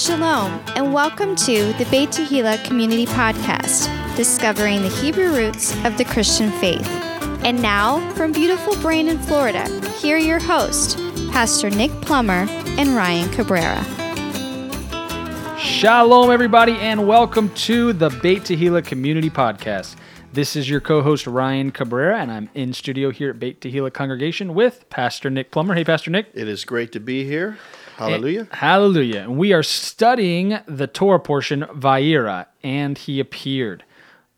Shalom, and welcome to the Beit Tehillah Community Podcast, discovering the Hebrew roots of the Christian faith. And now, from beautiful Brandon, Florida, here are your hosts, Pastor Nick Plummer and Ryan Cabrera. Shalom, everybody, and welcome to the Beit Tehillah Community Podcast. This is your co-host Ryan Cabrera, and I'm in studio here at Beit Tehillah Congregation with Pastor Nick Plummer. Hey, Pastor Nick. It is great to be here. Hallelujah. And, hallelujah. And we are studying the Torah portion, Vayira, and he appeared.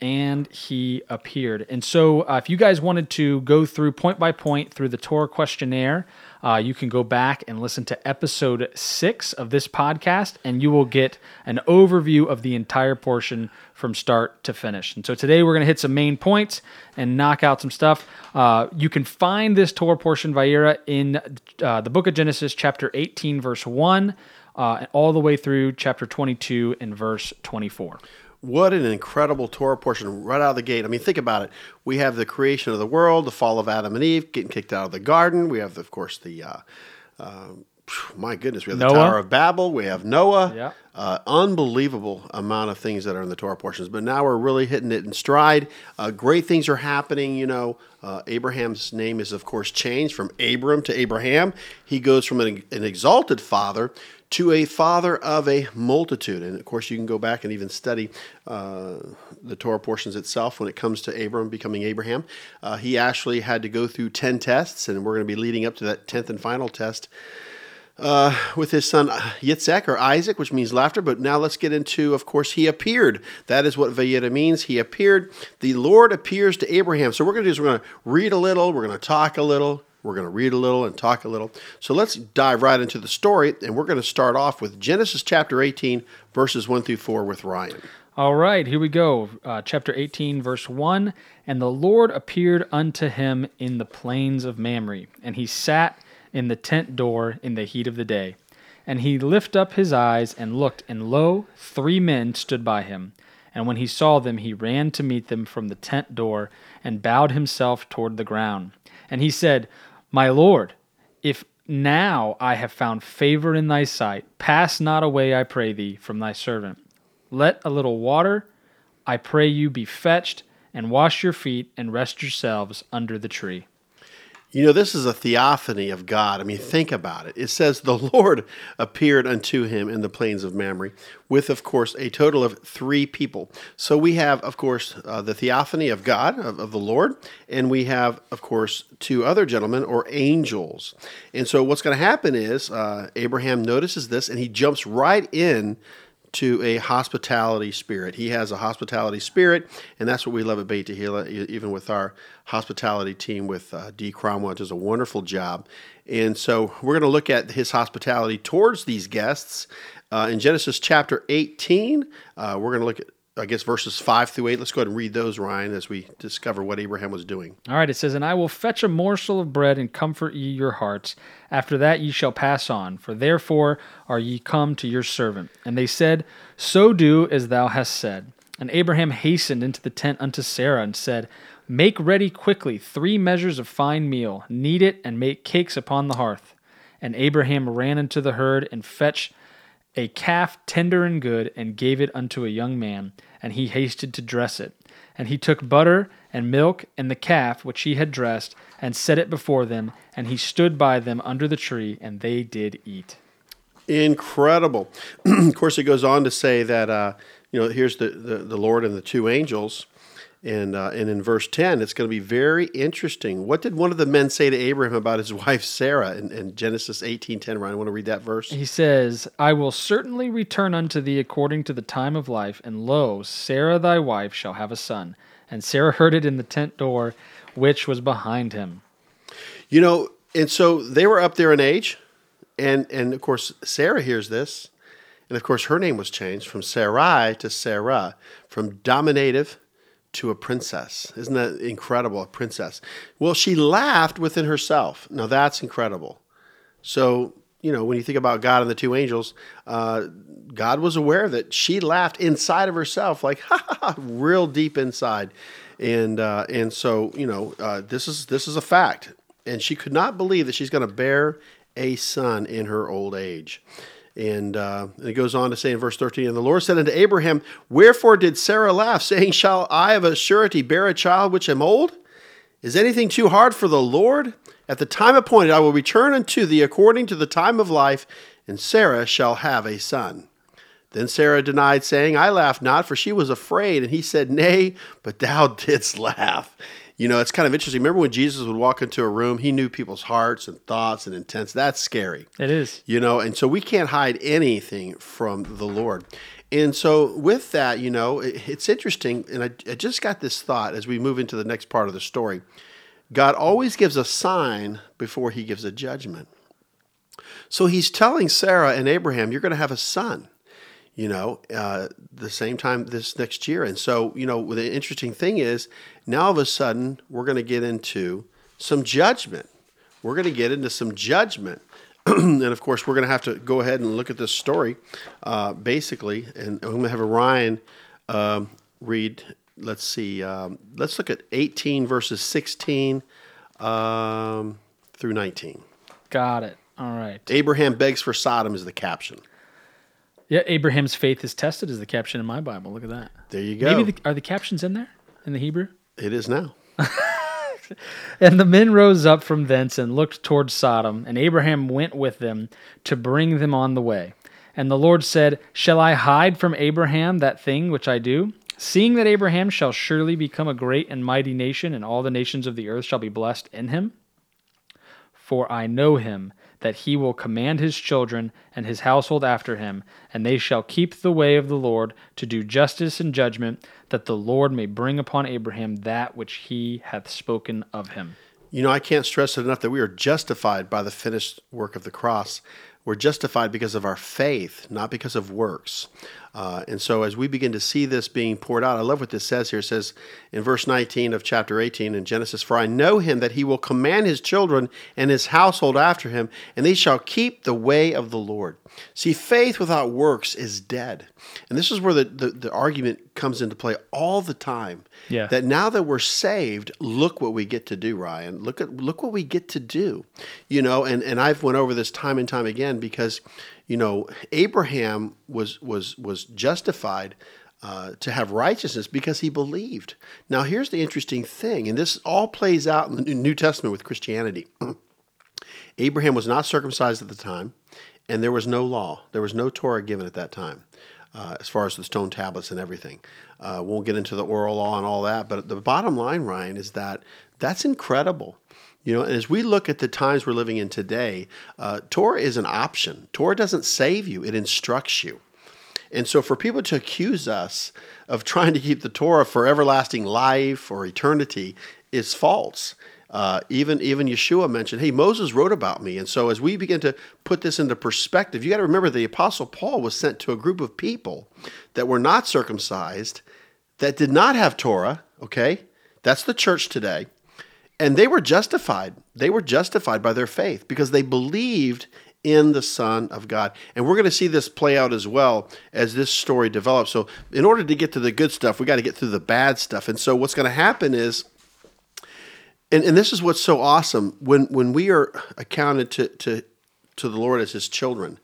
And he appeared. And so, uh, if you guys wanted to go through point by point through the Torah questionnaire, uh, you can go back and listen to episode six of this podcast, and you will get an overview of the entire portion from start to finish. And so today we're going to hit some main points and knock out some stuff. Uh, you can find this Torah portion, Vayira, in uh, the book of Genesis, chapter 18, verse 1, uh, all the way through chapter 22 and verse 24. What an incredible Torah portion right out of the gate. I mean, think about it. We have the creation of the world, the fall of Adam and Eve, getting kicked out of the garden. We have, of course, the, uh, uh, my goodness, we have the Tower of Babel. We have Noah. Yeah. Uh, unbelievable amount of things that are in the Torah portions. But now we're really hitting it in stride. Uh, great things are happening. You know, uh, Abraham's name is, of course, changed from Abram to Abraham. He goes from an, an exalted father to a father of a multitude. And of course, you can go back and even study uh, the Torah portions itself when it comes to Abram becoming Abraham. Uh, he actually had to go through 10 tests, and we're going to be leading up to that 10th and final test. Uh, with his son Yitzhak or Isaac, which means laughter. But now let's get into, of course, he appeared. That is what Vayira means. He appeared. The Lord appears to Abraham. So we're going to do is we're going to read a little, we're going to talk a little, we're going to read a little and talk a little. So let's dive right into the story, and we're going to start off with Genesis chapter 18, verses 1 through 4 with Ryan. All right, here we go. Uh, chapter 18, verse 1 And the Lord appeared unto him in the plains of Mamre, and he sat in the tent door in the heat of the day. And he lift up his eyes and looked, and lo, three men stood by him. And when he saw them, he ran to meet them from the tent door, and bowed himself toward the ground. And he said, My Lord, if now I have found favor in thy sight, pass not away, I pray thee, from thy servant. Let a little water, I pray you, be fetched, and wash your feet, and rest yourselves under the tree. You know, this is a theophany of God. I mean, think about it. It says, The Lord appeared unto him in the plains of Mamre, with, of course, a total of three people. So we have, of course, uh, the theophany of God, of, of, the Lord, and we have, of course, two other gentlemen or angels. And so what's going to happen is uh, Abraham notices this and he jumps right in to a hospitality spirit. He has a hospitality spirit, and that's what we love at Beit Tehillah, even with our hospitality team with uh, D. Cromwell, does a wonderful job. And so we're going to look at his hospitality towards these guests. Uh, in Genesis chapter 18, uh, we're going to look at I guess verses 5 through 8. Let's go ahead and read those, Ryan, as we discover what Abraham was doing. All right, it says, And I will fetch a morsel of bread and comfort ye your hearts. After that ye shall pass on, for therefore are ye come to your servant. And they said, So do as thou hast said. And Abraham hastened into the tent unto Sarah and said, Make ready quickly three measures of fine meal, knead it, and make cakes upon the hearth. And Abraham ran into the herd and fetched a calf tender and good, and gave it unto a young man, and he hasted to dress it. And he took butter and milk and the calf which he had dressed, and set it before them, and he stood by them under the tree, and they did eat. Incredible. of course, it goes on to say that, uh, you know, here's the, the, the Lord and the two angels. And, uh, and in verse 10, it's going to be very interesting. What did one of the men say to Abraham about his wife Sarah in, in Genesis 18.10? Ryan, I want to read that verse. He says, I will certainly return unto thee according to the time of life, and lo, Sarah thy wife shall have a son. And Sarah heard it in the tent door, which was behind him. You know, and so they were up there in age, and, and of course, Sarah hears this. And of course, her name was changed from Sarai to Sarah, from dominative to a princess. Isn't that incredible? A princess. Well, she laughed within herself. Now that's incredible. So, you know, when you think about God and the two angels, uh, God was aware that she laughed inside of herself, like ha ha, ha real deep inside, and uh, and so you know, uh, this is this is a fact, and she could not believe that she's going to bear a son in her old age. And, uh, it goes on to say in verse 13, And the Lord said unto Abraham, Wherefore did Sarah laugh, saying, Shall I of a surety bear a child which am old? Is anything too hard for the Lord? At the time appointed, I will return unto thee according to the time of life, and Sarah shall have a son. Then Sarah denied, saying, I laughed not, for she was afraid. And he said, Nay, but thou didst laugh. You know, it's kind of interesting. Remember when Jesus would walk into a room, he knew people's hearts and thoughts and intents. That's scary. It is. You know, and so we can't hide anything from the Lord. And so, with that, you know, it, it's interesting. And I, I just got this thought as we move into the next part of the story. God always gives a sign before he gives a judgment. So he's telling Sarah and Abraham, You're going to have a son you know, uh, the same time this next year. And so, you know, the interesting thing is now all of a sudden we're going to get into some judgment. We're going to get into some judgment. and of course, we're going to have to go ahead and look at this story, uh, basically. And I'm going to have Ryan um, read, let's see, um, let's look at 18 verses 16 um, through 19. Got it. All right. Abraham begs for Sodom is the caption. Yeah, Abraham's faith is tested is the caption in my Bible. Look at that. There you go. Maybe the, are the captions in there in the Hebrew? It is now. and the men rose up from thence and looked toward Sodom, and Abraham went with them to bring them on the way. And the Lord said, Shall I hide from Abraham that thing which I do? Seeing that Abraham shall surely become a great and mighty nation, and all the nations of the earth shall be blessed in him? For I know him that he will command his children and his household after him, and they shall keep the way of the Lord to do justice and judgment, that the Lord may bring upon Abraham that which he hath spoken of him. You know, I can't stress it enough that we are justified by the finished work of the cross. We're justified because of our faith, not because of works. Uh, and so, as we begin to see this being poured out, I love what this says here. It says in verse 19 of chapter 18 in Genesis For I know him that he will command his children and his household after him, and they shall keep the way of the Lord. See, faith without works is dead. And this is where the, the, the argument comes into play all the time. Yeah. That now that we're saved, look what we get to do, Ryan. Look at look what we get to do. You know, and, and I've went over this time and time again because, you know, Abraham was was was justified uh, to have righteousness because he believed. Now, here's the interesting thing, and this all plays out in the New Testament with Christianity. Abraham was not circumcised at the time and there was no law. There was no Torah given at that time, uh, as far as the stone tablets and everything. Uh, won't get into the oral law and all that, but the bottom line, Ryan, is that that's incredible. You know, and as we look at the times we're living in today, uh, Torah is an option. Torah doesn't save you; it instructs you. And so, for people to accuse us of trying to keep the Torah for everlasting life or eternity is false. Uh, even even Yeshua mentioned, "Hey, Moses wrote about me." And so, as we begin to put this into perspective, you got to remember the Apostle Paul was sent to a group of people that were not circumcised, that did not have Torah. Okay, that's the church today, and they were justified. They were justified by their faith because they believed in the Son of God. And we're going to see this play out as well as this story develops. So, in order to get to the good stuff, we got to get through the bad stuff. And so, what's going to happen is and, and this is what's so awesome when when we are accounted to to to the Lord as His children,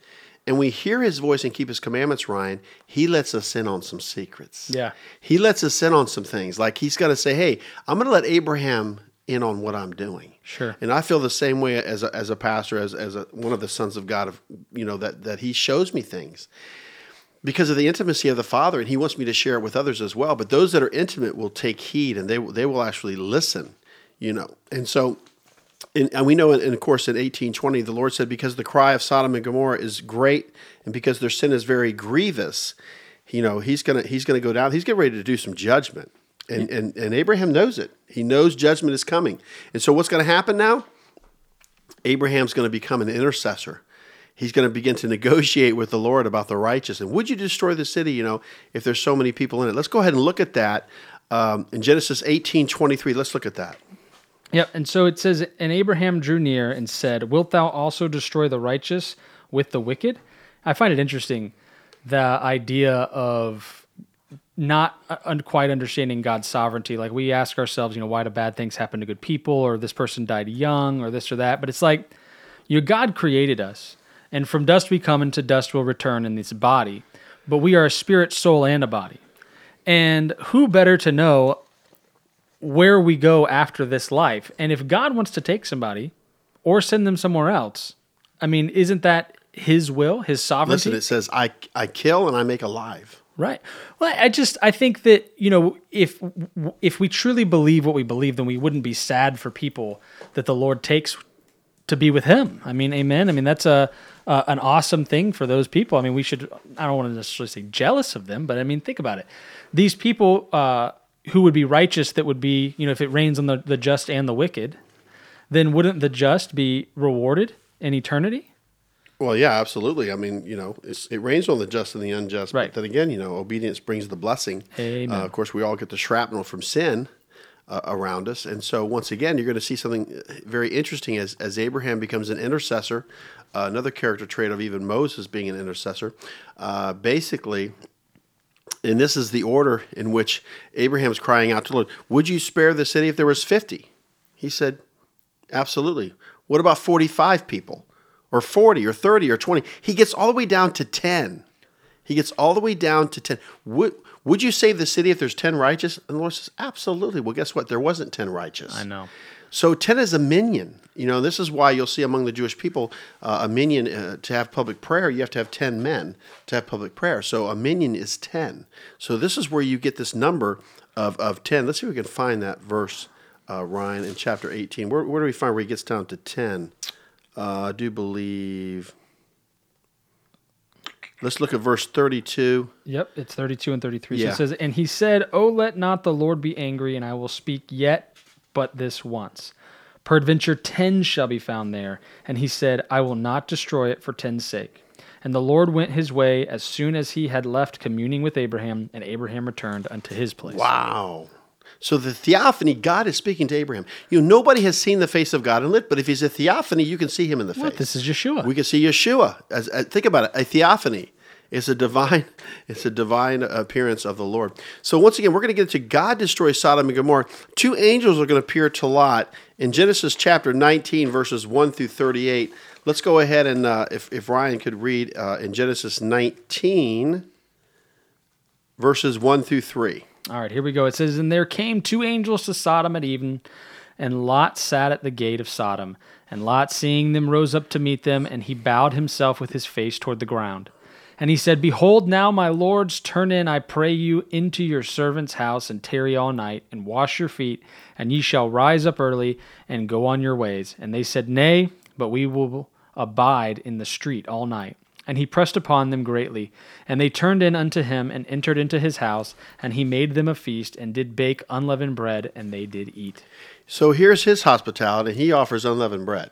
and we hear His voice and keep His commandments, Ryan, He lets us in on some secrets. Yeah, He lets us in on some things. Like He's going to say, "Hey, I'm going to let Abraham in on what I'm doing." Sure. And I feel the same way as a, as a pastor, as as a, one of the sons of God, of you know that that He shows me things because of the intimacy of the Father, and He wants me to share it with others as well. But those that are intimate will take heed, and they they will actually listen you know. And so, and, and we know, in, of course, in 1820, the Lord said, because the cry of Sodom and Gomorrah is great, and because their sin is very grievous, you know, he's gonna he's gonna go down. He's getting ready to do some judgment, and and and Abraham knows it. He knows judgment is coming. And so, what's going to happen now? Abraham's going to become an intercessor. He's going to begin to negotiate with the Lord about the righteous. And would you destroy the city? You know, if there's so many people in it. Let's go ahead and look at that um, in Genesis 18 23. Let's look at that. Yep. And so it says, And Abraham drew near and said, Wilt thou also destroy the righteous with the wicked? I find it interesting the idea of not uh, quite understanding God's sovereignty. Like we ask ourselves, you know, why do bad things happen to good people or this person died young or this or that? But it's like, you know, God created us And from dust we come, and to dust we'll return in this body. But we are a spirit, soul, and a body. And who better to know where we go after this life? And if God wants to take somebody or send them somewhere else, I mean, isn't that His will, His sovereignty? Listen, it says, I, I kill and I make alive. Right. Well, I just I think that you know if if we truly believe what we believe, then we wouldn't be sad for people that the Lord takes to be with Him. I mean, Amen. I mean that's a uh, an awesome thing for those people. I mean, we should I don't want to necessarily say jealous of them, but I mean think about it. These people uh, who would be righteous, that would be you know if it rains on the the just and the wicked, then wouldn't the just be rewarded in eternity? Well, yeah, absolutely. I mean, you know, it rains on the just and the unjust. Right. But then again, you know, obedience brings the blessing. Amen. Uh, of course, we all get the shrapnel from sin uh, around us. And so, once again, you're going to see something very interesting as, as Abraham becomes an intercessor. Uh, another character trait of even Moses being an intercessor. Uh, basically, and this is the order in which Abraham's crying out to the Lord Would you spare the city if there was 50? He said, Absolutely. What about 45 people? Or 40 or 30 or 20. He gets all the way down to 10. He gets all the way down to 10. Would, would you save the city if there's 10 righteous? And the Lord says, Absolutely. Well, guess what? There wasn't 10 righteous. I know. So 10 is a minyan. You know, this is why you'll see among the Jewish people uh, a minyan uh, to have public prayer, you have to have 10 men to have public prayer. So a minyan is 10. So this is where you get this number of, of 10. Let's see if we can find that verse, uh, Ryan, in chapter 18. Where, where do we find where he gets down to 10? Uh, I do believe. Let's look at verse 32. Yep, it's 32 and 33. Yeah. So it says, And he said, Oh, let not the Lord be angry, and I will speak yet but this once. Peradventure ten shall be found there. And he said, I will not destroy it for ten's sake. And the Lord went his way as soon as he had left communing with Abraham, and Abraham returned unto his place. Wow. So the theophany, God is speaking to Abraham. You know, nobody has seen the face of God in lit, but if he's a theophany, you can see him in the What? face. This is Yeshua. we can see Yeshua. As, as- think about it, a theophany. is a divine, it's a divine appearance of the Lord. So once again, we're going to get into God destroys Sodom and Gomorrah. Two angels are going to appear to Lot in Genesis chapter 19, verses 1 through 38. Let's go ahead and uh, if, if Ryan could read uh, in Genesis 19, verses 1 through 3. All right, here we go. It says, And there came two angels to Sodom at even, and Lot sat at the gate of Sodom. And Lot, seeing them, rose up to meet them, and he bowed himself with his face toward the ground. And he said, Behold, now, my lords, turn in, I pray you, into your servant's house, and tarry all night, and wash your feet, and ye shall rise up early, and go on your ways. And they said, Nay, but we will abide in the street all night. And he pressed upon them greatly. And they turned in unto him, and entered into his house, and he made them a feast, and did bake unleavened bread, and they did eat. So here's his hospitality. He offers unleavened bread.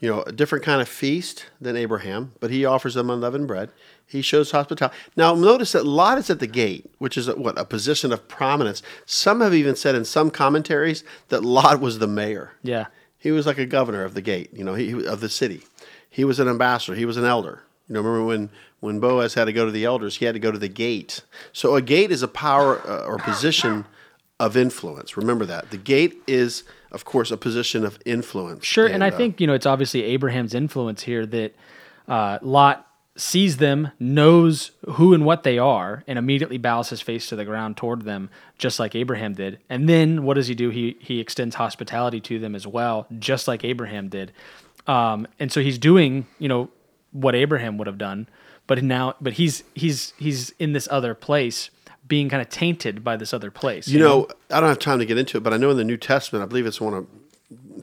You know, a different kind of feast than Abraham, but he offers them unleavened bread. He shows hospitality. Now, notice that Lot is at the gate, which is a, what a position of prominence. Some have even said in some commentaries that Lot was the mayor. Yeah. He was like a governor of the gate, you know, he, he- of the city. He was an ambassador. He was an elder. You know, remember when when Boaz had to go to the elders, he had to go to the gate. So a gate is a power uh, or position of influence. Remember that the gate is, of course, a position of influence. Sure, and, I uh, think you know it's obviously Abraham's influence here that uh, Lot sees them, knows who and what they are, and immediately bows his face to the ground toward them, just like Abraham did. And then what does he do? He he extends hospitality to them as well, just like Abraham did. Um, and so he's doing you know what Abraham would have done, but now but he's he's he's in this other place, being kind of tainted by this other place. You know, I don't have time to get into it, but I know in the New Testament, I believe it's one of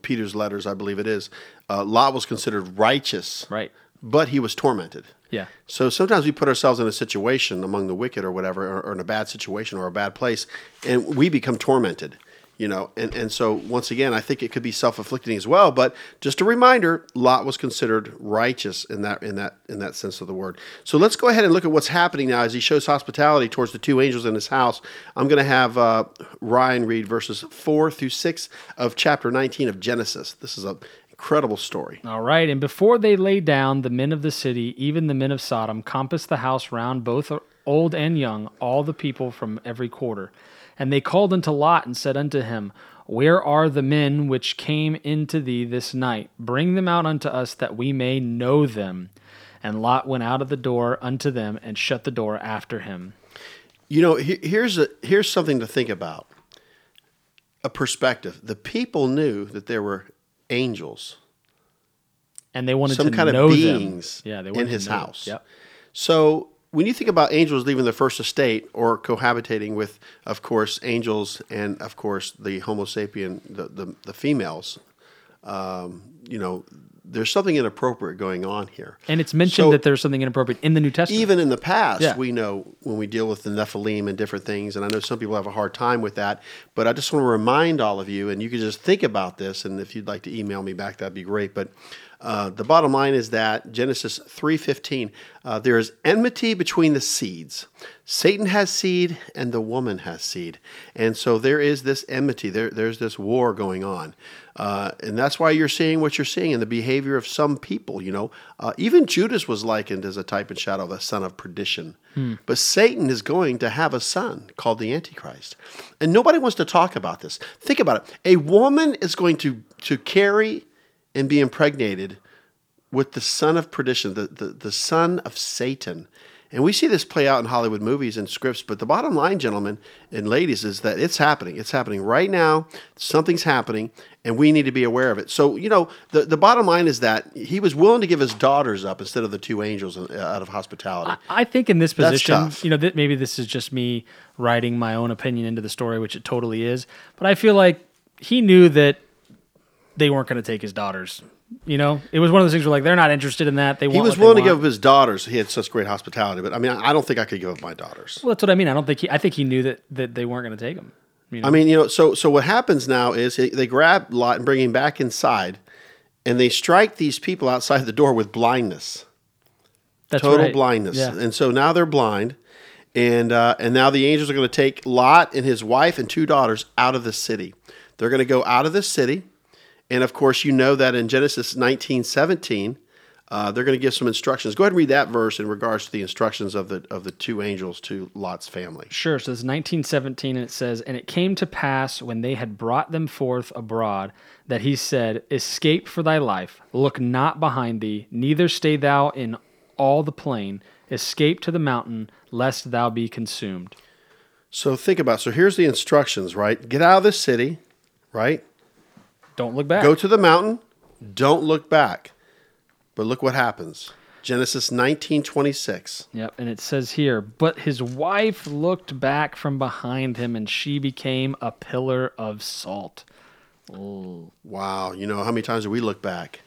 Peter's letters. I believe it is. Uh, Lot was considered righteous, right? but he was tormented. Yeah. So sometimes we put ourselves in a situation among the wicked or whatever, or, or in a bad situation or a bad place, and we become tormented. You know, and, and so once again, I think it could be self afflicting as well. But just a reminder, Lot was considered righteous in that in that in that sense of the word. So let's go ahead and look at what's happening now as he shows hospitality towards the two angels in his house. I'm going to have uh, Ryan read verses four through six of chapter 19 of Genesis. This is an incredible story. All right. And before they lay down, the men of the city, even the men of Sodom, compassed the house round, both old and young, all the people from every quarter. And they called unto Lot and said unto him, Where are the men which came into thee this night? Bring them out unto us that we may know them. And Lot went out of the door unto them and shut the door after him. You know, here's a, here's something to think about. A perspective. The people knew that there were angels, And they wanted some to kind know of beings them. Yeah, they in his house. Yep. So when you think about angels leaving the first estate or cohabitating with, of course, angels and of course the Homo sapien, the the, the females, um, you know, there's something inappropriate going on here. And it's mentioned So- that there's something inappropriate in the New Testament. Even in the past, Yeah. we know when we deal with the Nephilim and different things, and I know some people have a hard time with that, but I just want to remind all of you, and you can just think about this, and if you'd like to email me back, that'd be great. But uh, the bottom line is that Genesis three fifteen, uh, there is enmity between the seeds. Satan has seed, and the woman has seed, and so there is this enmity. There, there's this war going on. Uh, and that's why you're seeing what you're seeing in the behavior of some people. You know, uh, even Judas was likened as a type and shadow of a son of perdition. But Satan is going to have a son called the Antichrist, and nobody wants to talk about this. Think about it: a woman is going to to carry and be impregnated with the son of perdition, the, the, the son of Satan. And we see this play out in Hollywood movies and scripts, but the bottom line, gentlemen and ladies, is that it's happening. It's happening right now. Something's happening, and we need to be aware of it. So, you know, the, the bottom line is that he was willing to give his daughters up instead of the two angels uh, out of hospitality. I think in this position, you know, that maybe this is just me writing my own opinion into the story, which it totally is. But I feel like he knew that they weren't going to take his daughters. You know, it was one of those things where like they're not interested in that. They he want was what they willing to give up his daughters. He had such great hospitality, but I mean, I don't think I could give up my daughters. Well, that's what I mean. I don't think he. I think he knew that that they weren't going to take him. You know? I mean, you know, so so what happens now is they- they grab Lot and bring him back inside, and they strike these people outside the door with blindness, that's total right. blindness, Yeah. and so now they're blind, and uh, and now the angels are going to take Lot and his wife and two daughters out of the city. They're going to go out of the city, and of course, you know that in Genesis nineteen seventeen. Uh, they're going to give some instructions. Go ahead and read that verse in regards to the instructions of the of the two angels to Lot's family. Sure. So it's 1917, and it says, And it came to pass when they had brought them forth abroad that he said, Escape for thy life, look not behind thee, neither stay thou in all the plain, escape to the mountain, lest thou be consumed. So think about. So here's the instructions. Right, get out of the city. Right, Don't look back. Go to the mountain. Don't look back. But look what happens. Genesis 19:26. Yep, and it says here, but his wife looked back from behind him, and she became a pillar of salt. Wow, you know how many times do we look back?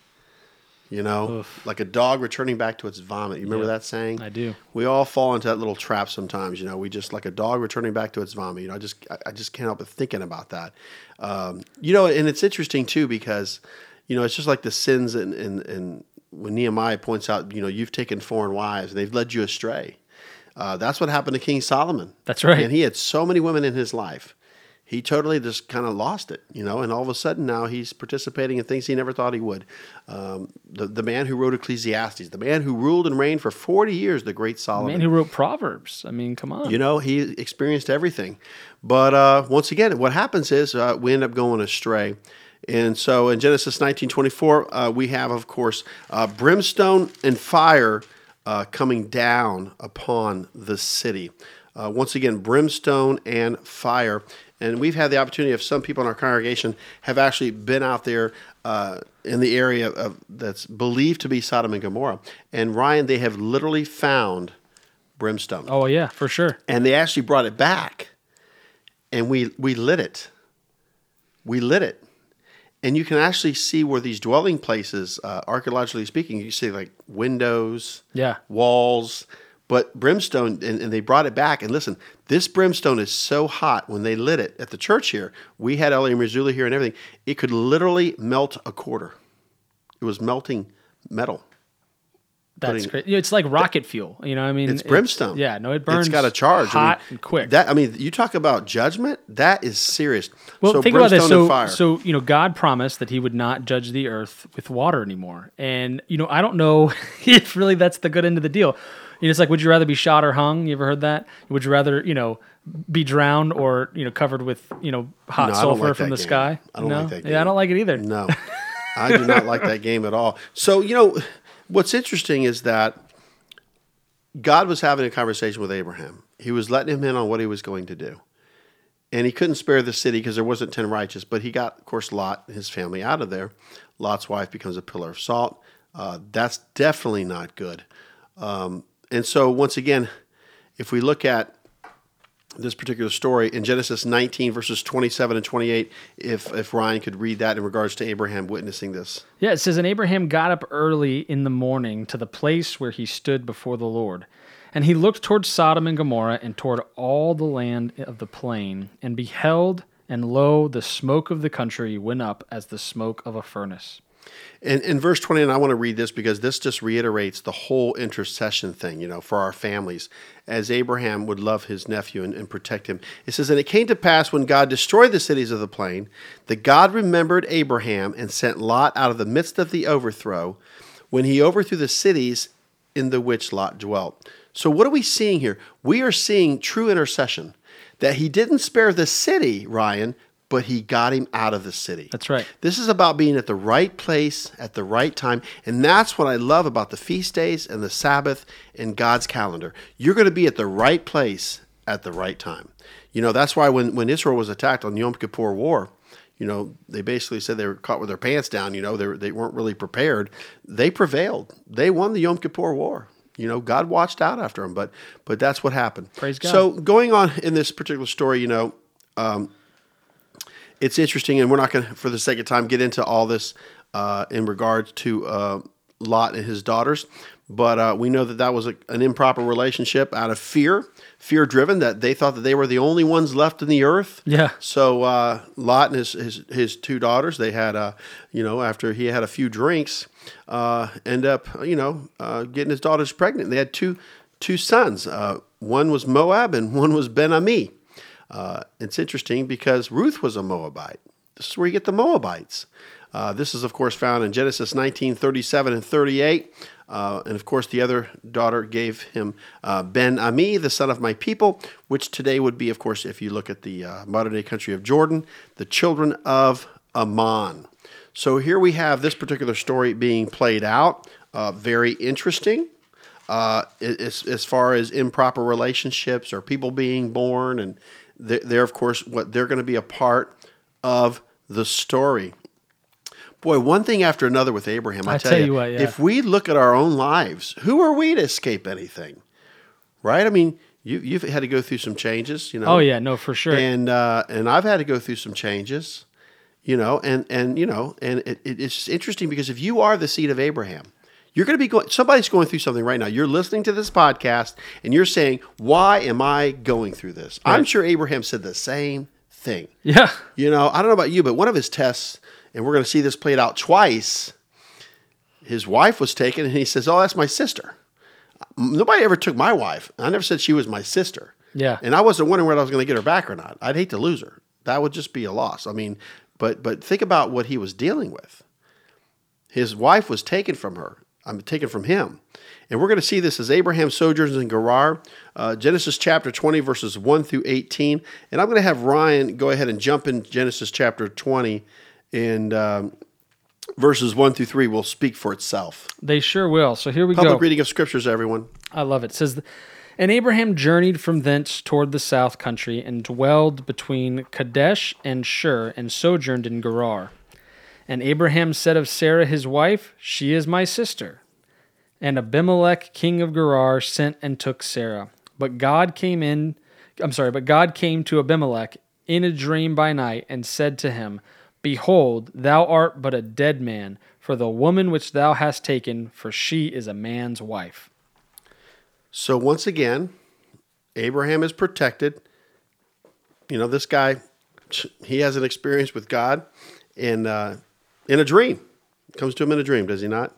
You know, like a dog returning back to its vomit. You remember Yeah, that saying? I do. We all fall into that little trap sometimes. You know, we just like a dog returning back to its vomit. You know, I just I- I just can't help but thinking about that. Um, you know, and it's interesting too because you know it's just like the sins and and and when Nehemiah points out, you know, you've taken foreign wives, they've led you astray. Uh, that's what happened to King Solomon. That's right. And he had so many women in his life. He totally just kind of lost it, you know, and all of a sudden now he's participating in things he never thought he would. Um, the, the man who wrote Ecclesiastes, the man who ruled and reigned for 40 years, the great Solomon. The man who wrote Proverbs. I mean, come on. You know, he experienced everything. But uh, once again, what happens is uh, we end up going astray. And so in Genesis 19:24, uh, we have, of course, uh, brimstone and fire uh, coming down upon the city. Uh, once again, brimstone and fire. And we've had the opportunity of some people in our congregation have actually been out there uh, in the area of that's believed to be Sodom and Gomorrah. And Ryan, they have literally found brimstone Oh, yeah, for sure. and they actually brought it back and we we lit it we lit it and you can actually see where these dwelling places uh, archaeologically speaking you see like windows Yeah. walls but brimstone and, and they brought it back and listen this brimstone is so hot when they lit it at the church here we had L.A. Marzulli here and everything it could literally melt a quarter it was melting metal That's great. It's like rocket fuel. You know, what I mean, It's brimstone. yeah, no, it burns. It's got a charge. I hot mean, and quick. That I mean, you talk about judgment. That is serious. Well, so think about this. So, fire. so you know, God promised that He would not judge the earth with water anymore, and you know, I don't know if really that's the good end of the deal. You know, it's like, would you rather be shot or hung? You ever heard that? Would you rather, you know, be drowned or you know covered with you know hot No, I don't sulfur like from that the game. sky? I don't no? like that Yeah, I don't like it either. No, I do not like that game at all. So, you know, what's interesting is that God was having a conversation with Abraham. He was letting him in on what he was going to do. And he couldn't spare the city because there wasn't 10 righteous, but he got, of course, Lot and his family out of there. Lot's wife becomes a pillar of salt. Uh, that's definitely not good. Um, and so, once again, if we look at this particular story in Genesis 19, verses 27 and 28, if, if Ryan could read that in regards to Abraham witnessing this. Yeah, it says, And Abraham got up early in the morning to the place where he stood before the Lord. And he looked toward Sodom and Gomorrah and toward all the land of the plain, and beheld, and lo, the smoke of the country went up as the smoke of a furnace. In, in verse 20, and I want to read this because this just reiterates the whole intercession thing, you know, for our families, as Abraham would love his nephew and, and protect him. It says, And it came to pass when God destroyed the cities of the plain, that God remembered Abraham and sent Lot out of the midst of the overthrow, when he overthrew the cities in the which Lot dwelt. So, what are we seeing here? We are seeing true intercession, that he didn't spare the city, Ryan, but he got him out of the city. That's right. This is about being at the right place at the right time. And that's what I love about the feast days and the Sabbath and God's calendar. You're going to be at the right place at the right time. You know, that's why when, when Israel was attacked on the Yom Kippur War, you know, they basically said they were caught with their pants down. You know, they, were- they weren't really prepared. They prevailed. They won the Yom Kippur War. You know, God watched out after them, but but that's what happened. Praise God. So going on in this particular story, you know, um, it's interesting, and we're not going to, for the sake of time, get into all this uh, in regards to uh, Lot and his daughters. But uh, we know that that was a, an improper relationship out of fear, fear driven, that they thought that they were the only ones left in the earth. Yeah. So uh, Lot and his, his his two daughters, they had, uh, you know, after he had a few drinks, uh, end up, you know, uh, getting his daughters pregnant. They had two two sons. Uh, one was Moab and one was Ben Ami. Uh, it's interesting because Ruth was a Moabite. This is where you get the Moabites. Uh, this is, of course, found in Genesis 19 37 and 38. Uh, and of course, the other daughter gave him uh, Ben Ami, the son of my people, which today would be, of course, if you look at the uh, modern day country of Jordan, the children of Ammon. So here we have this particular story being played out. Uh, very interesting uh, as, as far as improper relationships or people being born, and they're, of course what they're going to be a part of the story. Boy, one thing after another with Abraham. I, I tell, tell you, what, yeah. if we look at our own lives, who are we to escape anything? Right? I mean, you, you've had to go through some changes, you know. Oh yeah, no, for sure. And uh, and I've had to go through some changes, you know, and and you know, and it, it- it's interesting because if you are the seed of Abraham, you're going to be going. Somebody's going through something right now. You're listening to this podcast, and you're saying, "Why am I going through this?" I'm sure Abraham said the same thing. yeah. You know, I don't know about you, but one of his tests, and we're going to see this played out twice. His wife was taken, and he says, "Oh, that's my sister." Nobody ever took my wife. I never said she was my sister. Yeah. And I wasn't wondering whether I was going to get her back or not. I'd hate to lose her. That would just be a loss. I mean, but but think about what he was dealing with. His wife was taken from her. I'm taken from him. And we're going to see this as Abraham sojourns in Gerar, uh, Genesis chapter 20, verses 1 through 18. And I'm going to have Ryan go ahead and jump in Genesis chapter 20, and um, verses 1 through 3 will speak for itself. They sure will. So here we Public go. Public reading of scriptures, everyone. I love it. it says, And Abraham journeyed from thence toward the south country, and dwelled between Kadesh and Shur, and sojourned in Gerar. And Abraham said of Sarah his wife, She is my sister. And Abimelech king of Gerar sent and took Sarah. But God came in, I'm sorry, but God came to Abimelech in a dream by night, and said to him, Behold, thou art but a dead man, for the woman which thou hast taken, for she is a man's wife. So once again, Abraham is protected. You know, this guy, he has an experience with God and uh, in a dream. Comes to him in a dream, does he not?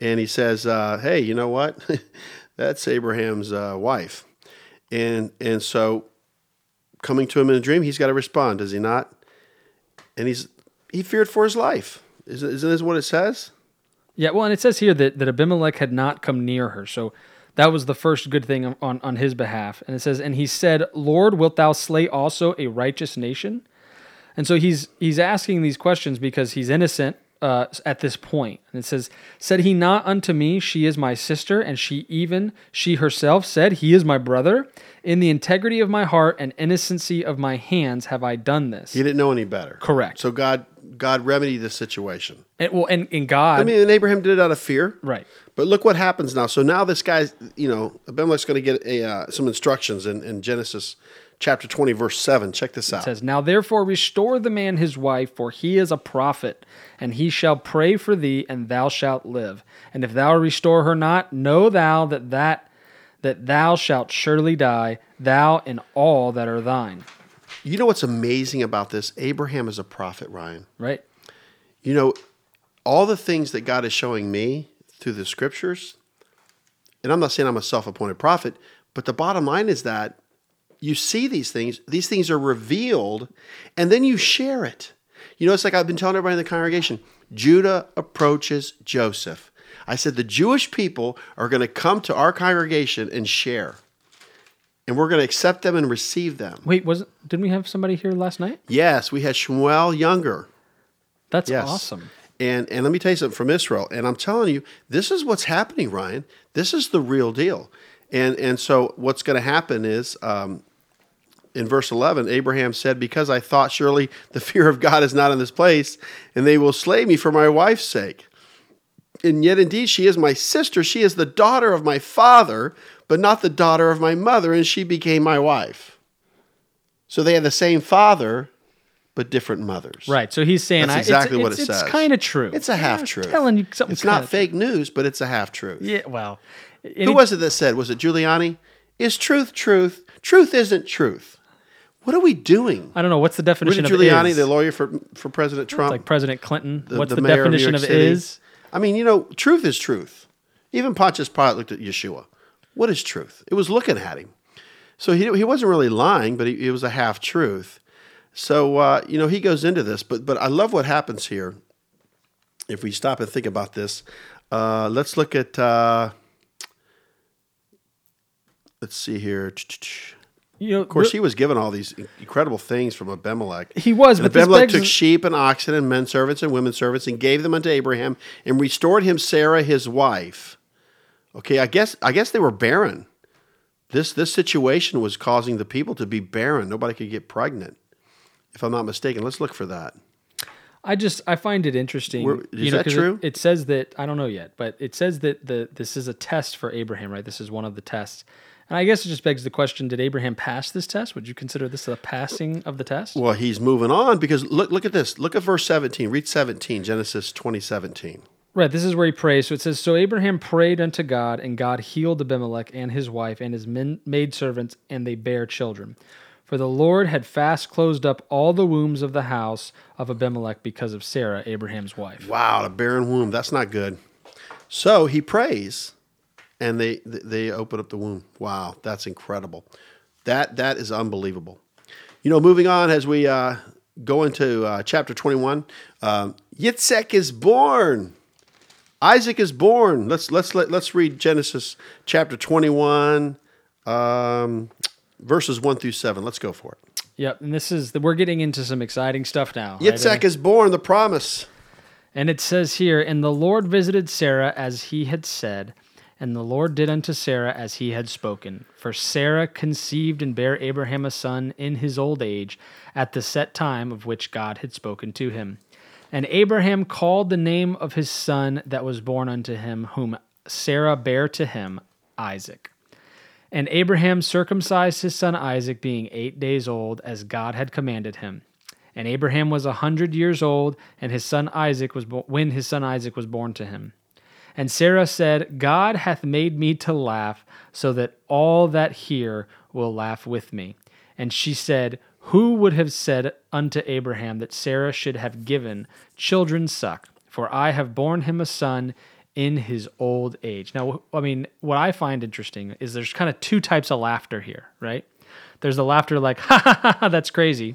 and he says, uh, "Hey, you know what? That's Abraham's uh, wife." And and so, coming to him in a dream, he's got to respond, does he not? And he's he feared for his life. Isn't, isn't this what it says? Yeah, well, and it says here that, that Abimelech had not come near her. So that was the first good thing on, on his behalf. And it says, And he said, Lord, wilt thou slay also a righteous nation? And so he's he's asking these questions because he's innocent uh, at this point. And it says, Said he not unto me, She is my sister, and she even, she herself said, He is my brother. In the integrity of my heart and innocency of my hands have I done this. He didn't know any better. Correct. So God God remedied the situation. And, well, and, and God, I mean, and Abraham did it out of fear. right. But look what happens now. So now this guy's, you know, Abimelech's going to get a, uh, some instructions in, in Genesis chapter 20, verse 7. Check this out. says, Now therefore restore the man his wife, for he is a prophet, and he shall pray for thee, and thou shalt live. And if thou restore her not, know thou that that that thou shalt surely die, thou and all that are thine. You know what's amazing about this? Abraham is a prophet, Ryan. Right? You know, all the things that God is showing me through the scriptures, and I'm not saying I'm a self appointed prophet, but the bottom line is that you see these things, these things are revealed, and then you share it. You know, it's like I've been telling everybody in the congregation Judah approaches Joseph. I said, the Jewish people are going to come to our congregation and share, and we're going to accept them and receive them. Wait, wasn't didn't we have somebody here last night? Yes, we had Shmuel Younger. That's Yes. awesome. And and let me tell you something from Israel. And I'm telling you, this is what's happening, Ryan. This is the real deal. And and so what's going to happen is um, in verse 11, Abraham said, "Because I thought surely the fear of God is not in this place, and they will slay me for my wife's sake." And yet, indeed, she is my sister. She is the daughter of my father, but not the daughter of my mother, and she became my wife. So they had the same father, but different mothers. Right. So he's saying That's I- exactly it's, what it's, it It's kind of true. It's a half truth. telling you something. It's not fake news, but it's a half truth. Yeah. Well. Who was it that said? Was it Giuliani? Is truth truth? Truth isn't truth. What are we doing? I don't know. What's the definition Rudy of Giuliani, is? the lawyer for for President Trump, like President Clinton. the- What's the the, mayor of definition of, is? I mean, you know, truth is truth. Even Pontius Pilate looked at Yeshua. What is truth? It was looking at him. So he, he wasn't really lying, but he, it was a half truth. So uh, you know he goes into this, but but I love what happens here. If we stop and think about this, uh, let's look at. Uh, let's see here. You know, Of course, he was given all these incredible things from Abimelech. He was, And but Abimelech took sheep and oxen and men servants and women servants and gave them unto Abraham and restored him Sarah his wife. Okay, I guess I guess they were barren. This this situation was causing the people to be barren. Nobody could get pregnant. If I'm not mistaken, let's look for that. I just I find it interesting. Where- is you know, that true? It, it says that I don't know yet, but it says that the this is a test for Abraham, right? This is one of the tests, and I guess it just begs the question: Did Abraham pass this test? Would you consider this a passing of the test? Well, he's moving on because look look at this. Look at verse 17. Read 17, Genesis 20, 17. Right. This is where he prays. So it says, "So Abraham prayed unto God, and God healed Abimelech and his wife and his men, maidservants, and they bare children." For the Lord had fast closed up all the wombs of the house of Abimelech because of Sarah, Abraham's wife. Wow, a barren womb. That's not good. So he prays, and they they open up the womb. Wow, that's incredible. That that is unbelievable. You know, moving on as we uh, go into uh, chapter twenty one, um, Yitzhak is born. Isaac is born. Let's let's let, let's read Genesis chapter twenty one, um, verses one through seven. Let's go for it. Yep, and this is we're getting into some exciting stuff now. right? Yitzhak is born. The promise. And it says here, And the Lord visited Sarah as he had said, and the Lord did unto Sarah as he had spoken. For Sarah conceived and bare Abraham a son in his old age, at the set time of which God had spoken to him. And Abraham called the name of his son that was born unto him, whom Sarah bare to him, Isaac. And Abraham circumcised his son Isaac, being eight days old, as God had commanded him. And Abraham was a hundred years old, and his son Isaac was bo- when his son Isaac was born to him. And Sarah said, God hath made me to laugh, so that all that hear will laugh with me. And she said, Who would have said unto Abraham that Sarah should have given children suck? For I have borne him a son in his old age. Now, I mean, what I find interesting is there's kind of two types of laughter here, right? There's the laughter like, ha ha ha, ha that's crazy.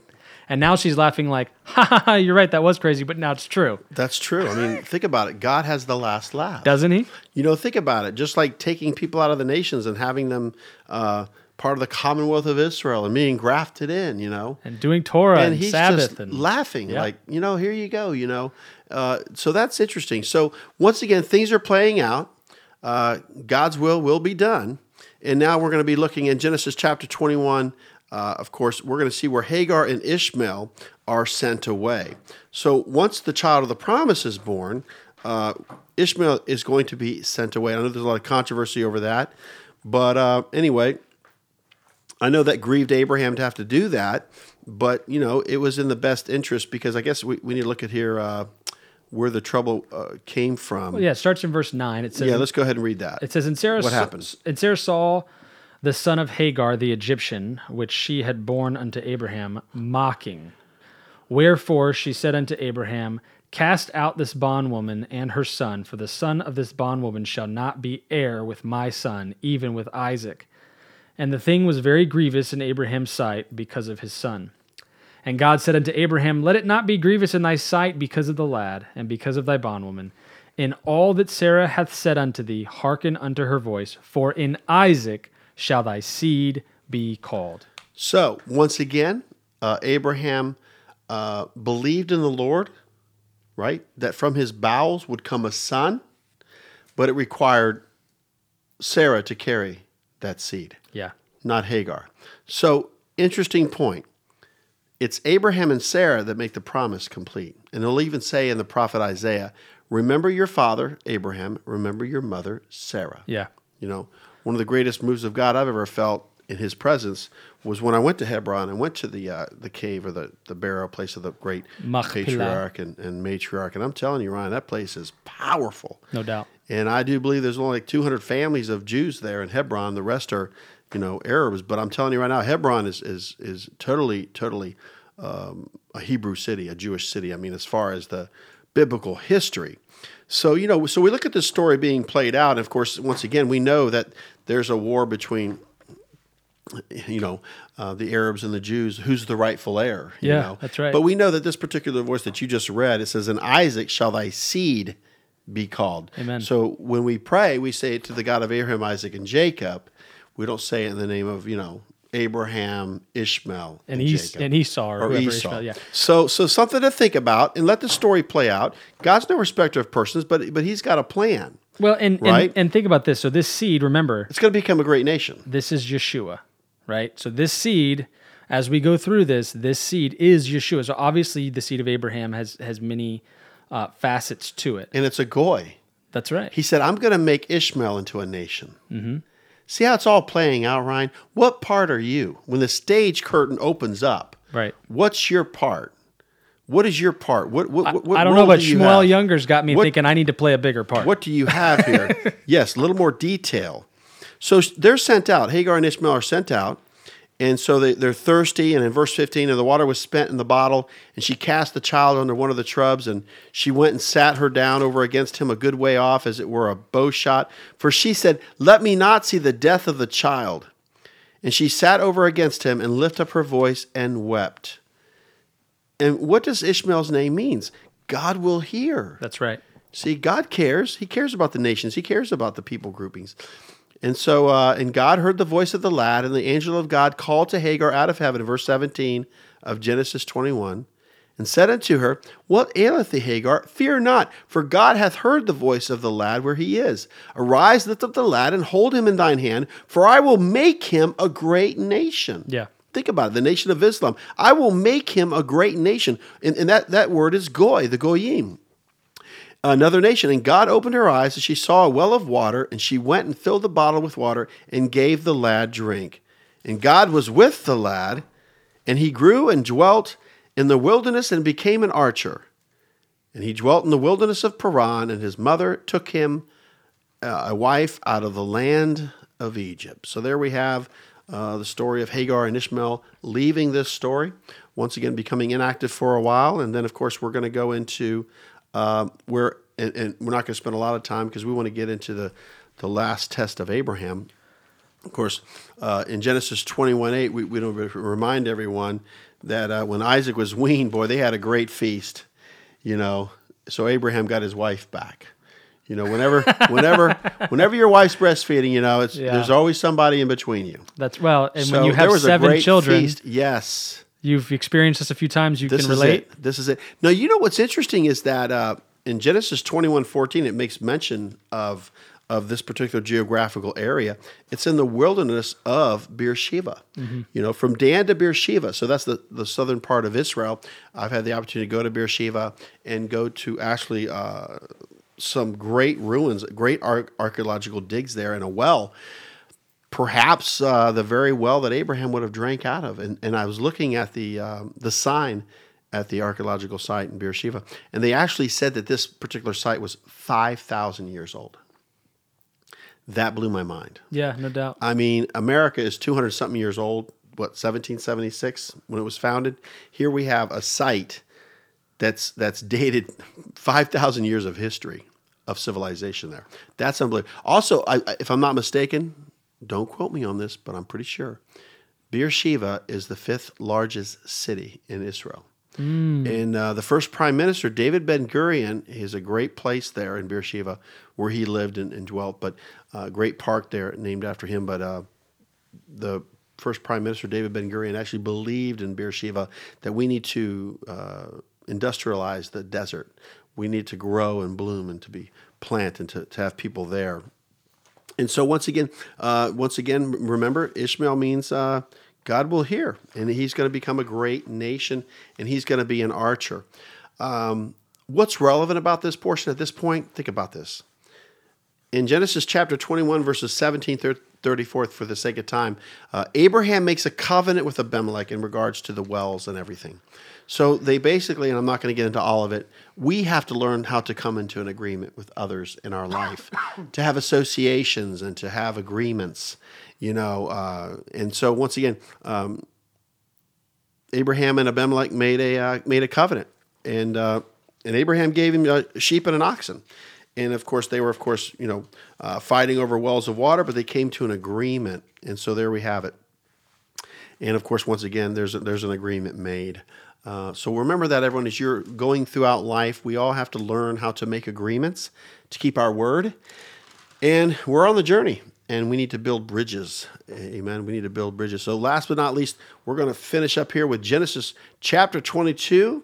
And now she's laughing like, ha ha ha, you're right, that was crazy, but now it's true. That's true. I mean, think about it. God has the last laugh. Doesn't he? You know, think about it. Just like taking people out of the nations and having them uh, part of the Commonwealth of Israel and being grafted in, you know. And doing Torah and, and he's Sabbath just and laughing, Yeah. like, you know, here you go, you know. Uh, so that's interesting. So once again, things are playing out. Uh, God's will will be done. And now we're going to be looking in Genesis chapter 21. Uh, of course, we're going to see where Hagar and Ishmael are sent away. So once the child of the promise is born, uh, Ishmael is going to be sent away. I know there's a lot of controversy over that. But uh, anyway, I know that grieved Abraham to have to do that, but you know it was in the best interest because I guess we, we need to look at here uh, where the trouble uh, came from. Well, yeah, it starts in verse 9. It says, Yeah, let's go ahead and read that. It says, and Sarah, What happens? And Sarah saw the son of Hagar the Egyptian, which she had borne unto Abraham, mocking. Wherefore she said unto Abraham, Cast out this bondwoman and her son, for the son of this bondwoman shall not be heir with my son, even with Isaac. And the thing was very grievous in Abraham's sight because of his son. And God said unto Abraham, Let it not be grievous in thy sight because of the lad, and because of thy bondwoman. In all that Sarah hath said unto thee, hearken unto her voice, for in Isaac shall thy seed be called. So once again, uh, Abraham uh, believed in the Lord, right? That from his bowels would come a son, but it required Sarah to carry that seed. Yeah. not Hagar. So, interesting point. It's Abraham and Sarah that make the promise complete. And they'll even say in the prophet Isaiah, Remember your father, Abraham, remember your mother, Sarah. Yeah. You know, one of the greatest moves of God I've ever felt in his presence was when I went to Hebron and went to the uh, the cave or the, the burial place of the great Machpelah. patriarch and, and matriarch. And I'm telling you, Ryan, that place is powerful. No doubt. And I do believe there's only like 200 families of Jews there in Hebron. The rest are, you know, Arabs. But I'm telling you right now, Hebron is is is totally, totally um, a Hebrew city, a Jewish city. I mean, as far as the biblical history. So you know, so we look at this story being played out. And of course, once again, we know that there's a war between you know, uh, the Arabs and the Jews, who's the rightful heir? you Yeah, know? that's right. But we know that this particular voice that you just read, it says, "In Isaac shall thy seed be called." Amen. So when we pray, we say it to the God of Abraham, Isaac, and Jacob. We don't say it in the name of you know Abraham, Ishmael, And, and, Es- and Esau or, or Esau. Ishmael, yeah. So, so something to think about, and let the story play out. God's no respecter of persons, but but He's got a plan. Well, and, Right? and and think about this. So this seed, remember, It's going to become a great nation. this is Yeshua, right? So this seed, as we go through this, this seed is Yeshua. So obviously, the seed of Abraham has has many uh, facets to it. and it's a goy. That's right. He said, "I'm going to make Ishmael into a nation." Mm-hmm. See how it's all playing out, Ryan. What part are you when the stage curtain opens up? Right. What's your part? What is your part? What what, what, what I don't know, but do you Shmuel have? Younger's got me What- thinking I need to play a bigger part. What do you have here? yes, a little more detail. So they're sent out. Hagar and Ishmael are sent out. And so they, they're thirsty. And in verse 15, and the water was spent in the bottle. And she cast the child under one of the shrubs. And she went and sat her down over against him a good way off, as it were a bow shot. For she said, Let me not see the death of the child. And she sat over against him and lifted up her voice and wept. And what does Ishmael's name means? God will hear. That's right. See, God cares. He cares about the nations. He cares about the people groupings. And so, uh, and God heard the voice of the lad, and the angel of God called to Hagar out of heaven, verse 17 of Genesis 21, and said unto her, What aileth thee, Hagar? Fear not, for God hath heard the voice of the lad where he is. Arise, lift up the lad, and hold him in thine hand, for I will make him a great nation. Yeah. Think about it, the nation of Islam. I will make him a great nation. And, and that, that word is goy, the goyim another nation. And God opened her eyes, and she saw a well of water, and she went and filled the bottle with water and gave the lad drink. And God was with the lad, and he grew and dwelt in the wilderness and became an archer. And he dwelt in the wilderness of Paran, and his mother took him uh, a wife out of the land of Egypt. So there we have uh, the story of Hagar and Ishmael leaving this story, once again becoming inactive for a while. And then, of course, we're going to go into uh, where and, and we're not going to spend a lot of time because we want to get into the, the last test of Abraham. Of course, uh, in Genesis 21 8, we, we don't remind everyone that uh, when Isaac was weaned, boy, they had a great feast, you know. So Abraham got his wife back. You know, whenever, whenever, whenever your wife's breastfeeding, you know, it's Yeah. there's always somebody in between you. That's well, and So when you have seven children, feast. yes, you've experienced this a few times. You this can relate. it. This is it. Now, you know what's interesting is that uh, in Genesis twenty one fourteen, it makes mention of of this particular geographical area. It's in the wilderness of Beersheba. Mm-hmm. You know, from Dan to Beersheba. So that's the the southern part of Israel. I've had the opportunity to go to Beersheba and go to actually. Uh, some great ruins, great ar- archaeological digs there, and a well perhaps uh, the very well that Abraham would have drank out of. And, and I was looking at the um, the sign at the archaeological site in Beersheba, and they actually said that this particular site was five thousand years old. That blew my mind. Yeah, no doubt. I mean, America is 200 something years old. What 1776 when it was founded? Here we have a site that's that's dated 5,000 years of history of civilization there. That's unbelievable. Also, I- if I'm not mistaken, don't quote me on this, but I'm pretty sure Beersheba is the fifth largest city in Israel. And uh, the first prime minister, David Ben Gurion, is a great place there in Beersheba where he lived and, and dwelt, but a great park there named after him. But uh, the first prime minister, David Ben Gurion, actually believed in Beersheba that we need to uh, industrialize the desert. We need to grow and bloom and to be plant and to, to have people there. And so once again, uh, once again, remember Ishmael means uh, God will hear, and he's going to become a great nation, and he's going to be an archer. Um, what's relevant about this portion at this point? Think about this. In Genesis chapter 21, verses 17 through 34, for the sake of time, uh, Abraham makes a covenant with Abimelech in regards to the wells and everything. So they basically, and I'm not going to get into all of it, we have to learn how to come into an agreement with others in our life, to have associations and to have agreements, you know. Uh, and so once again, um, Abraham and Abimelech made a uh, made a covenant, and uh, and Abraham gave him a sheep and an oxen, and of course they were of course you know uh, fighting over wells of water, but they came to an agreement, and so there we have it. And of course, once again, there's a, there's an agreement made. Uh, so remember that everyone, as you're going throughout life, we all have to learn how to make agreements to keep our word. And we're on the journey and we need to build bridges. Amen. We need to build bridges. So, last but not least, we're going to finish up here with Genesis chapter 22,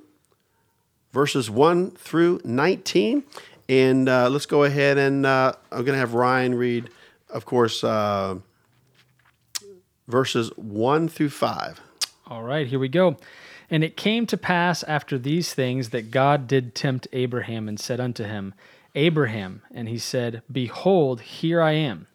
verses 1 through 19. And uh, let's go ahead and uh, I'm going to have Ryan read, of course, uh, verses 1 through 5. All right, here we go. And it came to pass after these things that God did tempt Abraham and said unto him, Abraham, and he said, Behold, here I am.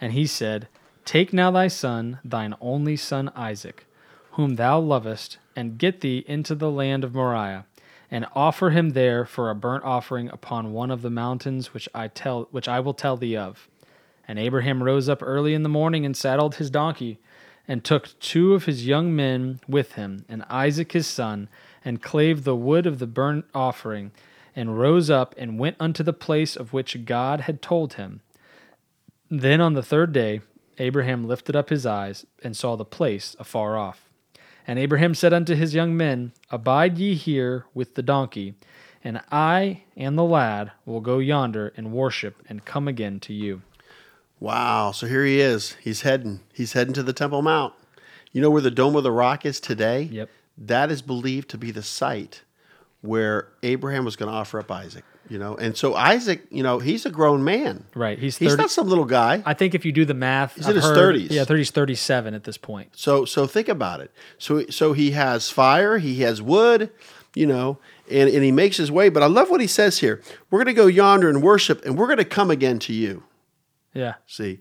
And he said, Take now thy son, thine only son Isaac, whom thou lovest, and get thee into the land of Moriah, and offer him there for a burnt offering upon one of the mountains which I tell which I will tell thee of. And Abraham rose up early in the morning and saddled his donkey, and took two of his young men with him, and Isaac his son, and clave the wood of the burnt offering, and rose up and went unto the place of which God had told him. Then on the third day, Abraham lifted up his eyes and saw the place afar off. And Abraham said unto his young men, Abide ye here with the donkey, and I and the lad will go yonder and worship and come again to you. Wow. So here he is. He's heading. He's heading to the Temple Mount. You know where the Dome of the Rock is today? Yep. That is believed to be the site where Abraham was going to offer up Isaac. You know, and so Isaac, you know, he's a grown man. Right. He's He's not some little guy. I think if you do the math, He's I've in his 30s. Yeah, 30s, 37 at this point. So so think about it. So so he has fire, he has wood, you know, and, and he makes his way. But I love what he says here. We're going to go yonder and worship, and we're going to come again to you. Yeah. See,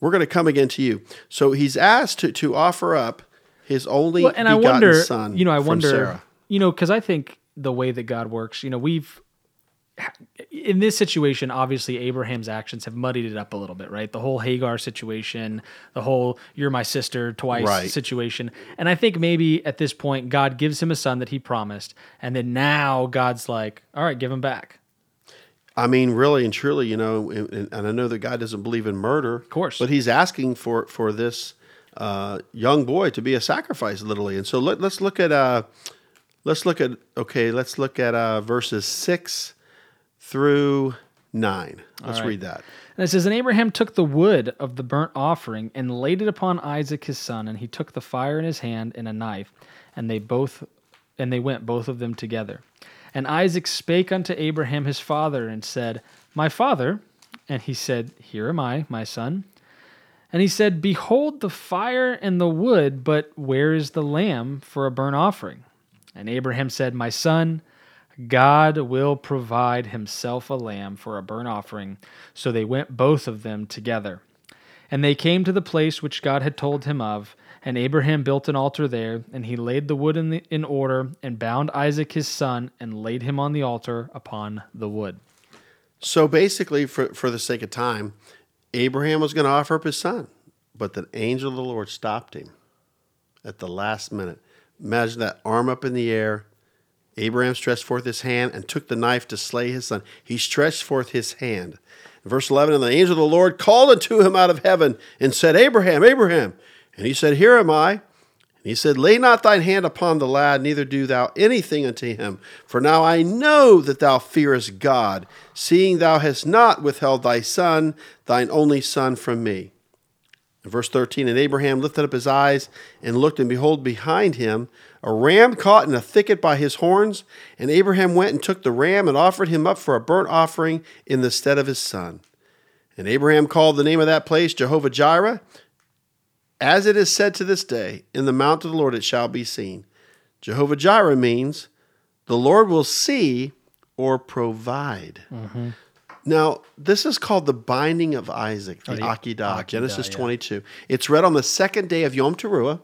we're going to come again to you. So he's asked to, to offer up his only Well, and I wonder, son. you know, I wonder, Sarah. you know, because I think the way that God works, you know, we've in this situation, obviously Abraham's actions have muddied it up a little bit, right? The whole Hagar situation, the whole "you're my sister" twice Right. situation, and I think maybe at this point God gives him a son that he promised, and then now God's like, "All right, give him back." I mean, really and truly, you know, and, and I know that God doesn't believe in murder, of course. but He's asking for for this uh, young boy to be a sacrifice, literally. And so let, us look at uh, let's look at okay, let's look at uh, verses six through nine. Let's right. read that. And it says, And Abraham took the wood of the burnt offering and laid it upon Isaac his son, and he took the fire in his hand and a knife, and they both and they went both of them together. And Isaac spake unto Abraham his father, and said, My father. And he said, Here am I, my son. And he said, Behold the fire and the wood, but where is the lamb for a burnt offering? And Abraham said, My son, God will provide himself a lamb for a burnt offering. So they went both of them together. And they came to the place which God had told him of. And Abraham built an altar there, and he laid the wood in, the, in order, and bound Isaac his son, and laid him on the altar upon the wood. So basically, for, for the sake of time, Abraham was going to offer up his son, but the angel of the Lord stopped him at the last minute. Imagine that arm up in the air. Abraham stretched forth his hand and took the knife to slay his son. He stretched forth his hand. Verse 11 And the angel of the Lord called unto him out of heaven and said, Abraham, Abraham. And he said, Here am I. And he said, Lay not thine hand upon the lad, neither do thou anything unto him. For now I know that thou fearest God, seeing thou hast not withheld thy son, thine only son, from me. Verse 13, and Abraham lifted up his eyes and looked, and behold, behind him a ram caught in a thicket by his horns. And Abraham went and took the ram and offered him up for a burnt offering in the stead of his son. And Abraham called the name of that place Jehovah Jireh, as it is said to this day, in the mount of the Lord it shall be seen. Jehovah Jireh means the Lord will see or provide. Mm-hmm. Now, this is called the binding of Isaac, the, Oh, Akedah, Akedah, Genesis yeah. 22. It's read on the second day of Yom Teruah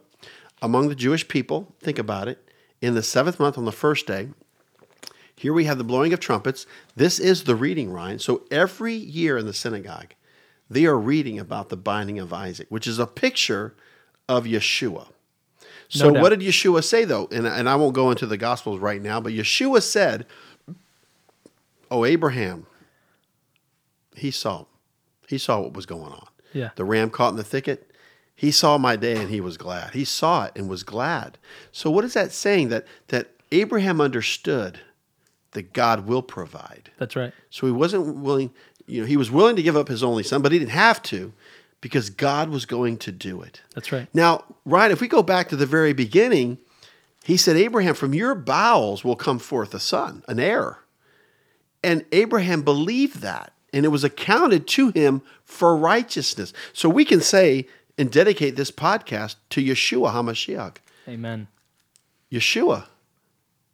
among the Jewish people. Think about it. In the seventh month, on the first day, here we have the blowing of trumpets. This is the reading, Ryan. So every year in the synagogue, they are reading about the binding of Isaac, which is a picture of Yeshua. So, doubt. what did Yeshua say, though? And, and I won't go into the Gospels right now, but Yeshua said, Oh, Abraham, he saw. He saw what was going on. Yeah. The ram caught in the thicket. He saw my day and he was glad. He saw it and was glad. So what is that saying? That that Abraham understood that God will provide. That's right. So he wasn't willing, you know, he was willing to give up his only son, but he didn't have to because God was going to do it. That's right. Now, Ryan, if we go back to the very beginning, he said, Abraham, from your bowels will come forth a son, an heir. And Abraham believed that, and it was accounted to him for righteousness. So we can say and dedicate this podcast to Yeshua HaMashiach, Amen. Yeshua,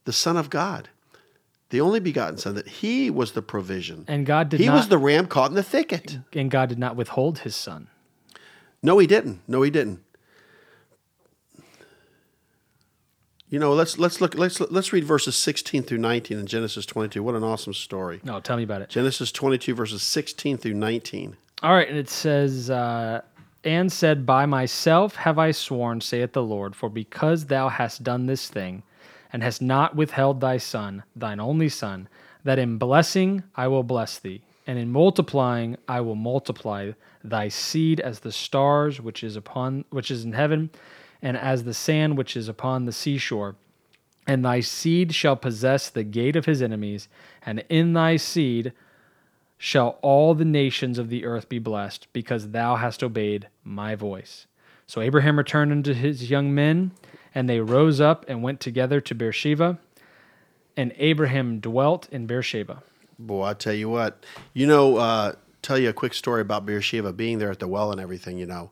the Son of God, the only begotten Son, that he was the provision. And God did he not was the ram caught in the thicket. and God did not withhold his son. No, he didn't. No, he didn't. You know, let's let's look let's let's read verses 16 through 19 in Genesis 22. What an awesome story. No, tell me about it. Genesis 22 verses 16 through 19. All right, and it says, uh, and said, By myself have I sworn, saith the Lord, for because thou hast done this thing, and hast not withheld thy son, thine only son, that in blessing I will bless thee, and in multiplying I will multiply thy seed as the stars which is upon which is in heaven, and as the sand which is upon the seashore. And thy seed shall possess the gate of his enemies, and in thy seed shall all the nations of the earth be blessed, because thou hast obeyed my voice. So Abraham returned unto his young men, and they rose up and went together to Beersheba, and Abraham dwelt in Beersheba. Boy, I tell you what. You know, uh, tell you a quick story about Beersheba being there at the well and everything, you know.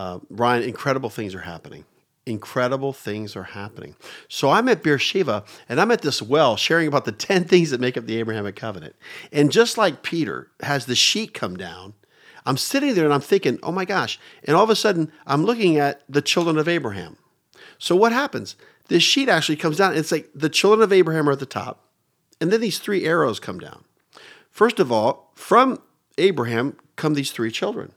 Uh, Ryan, incredible things are happening. Incredible things are happening. So I'm at Beersheba and I'm at this well sharing about the 10 things that make up the Abrahamic covenant. And just like Peter has the sheet come down, I'm sitting there and I'm thinking, oh my gosh. And all of a sudden, I'm looking at the children of Abraham. So what happens? This sheet actually comes down. It's like the children of Abraham are at the top. And then these three arrows come down. First of all, from Abraham come these three children.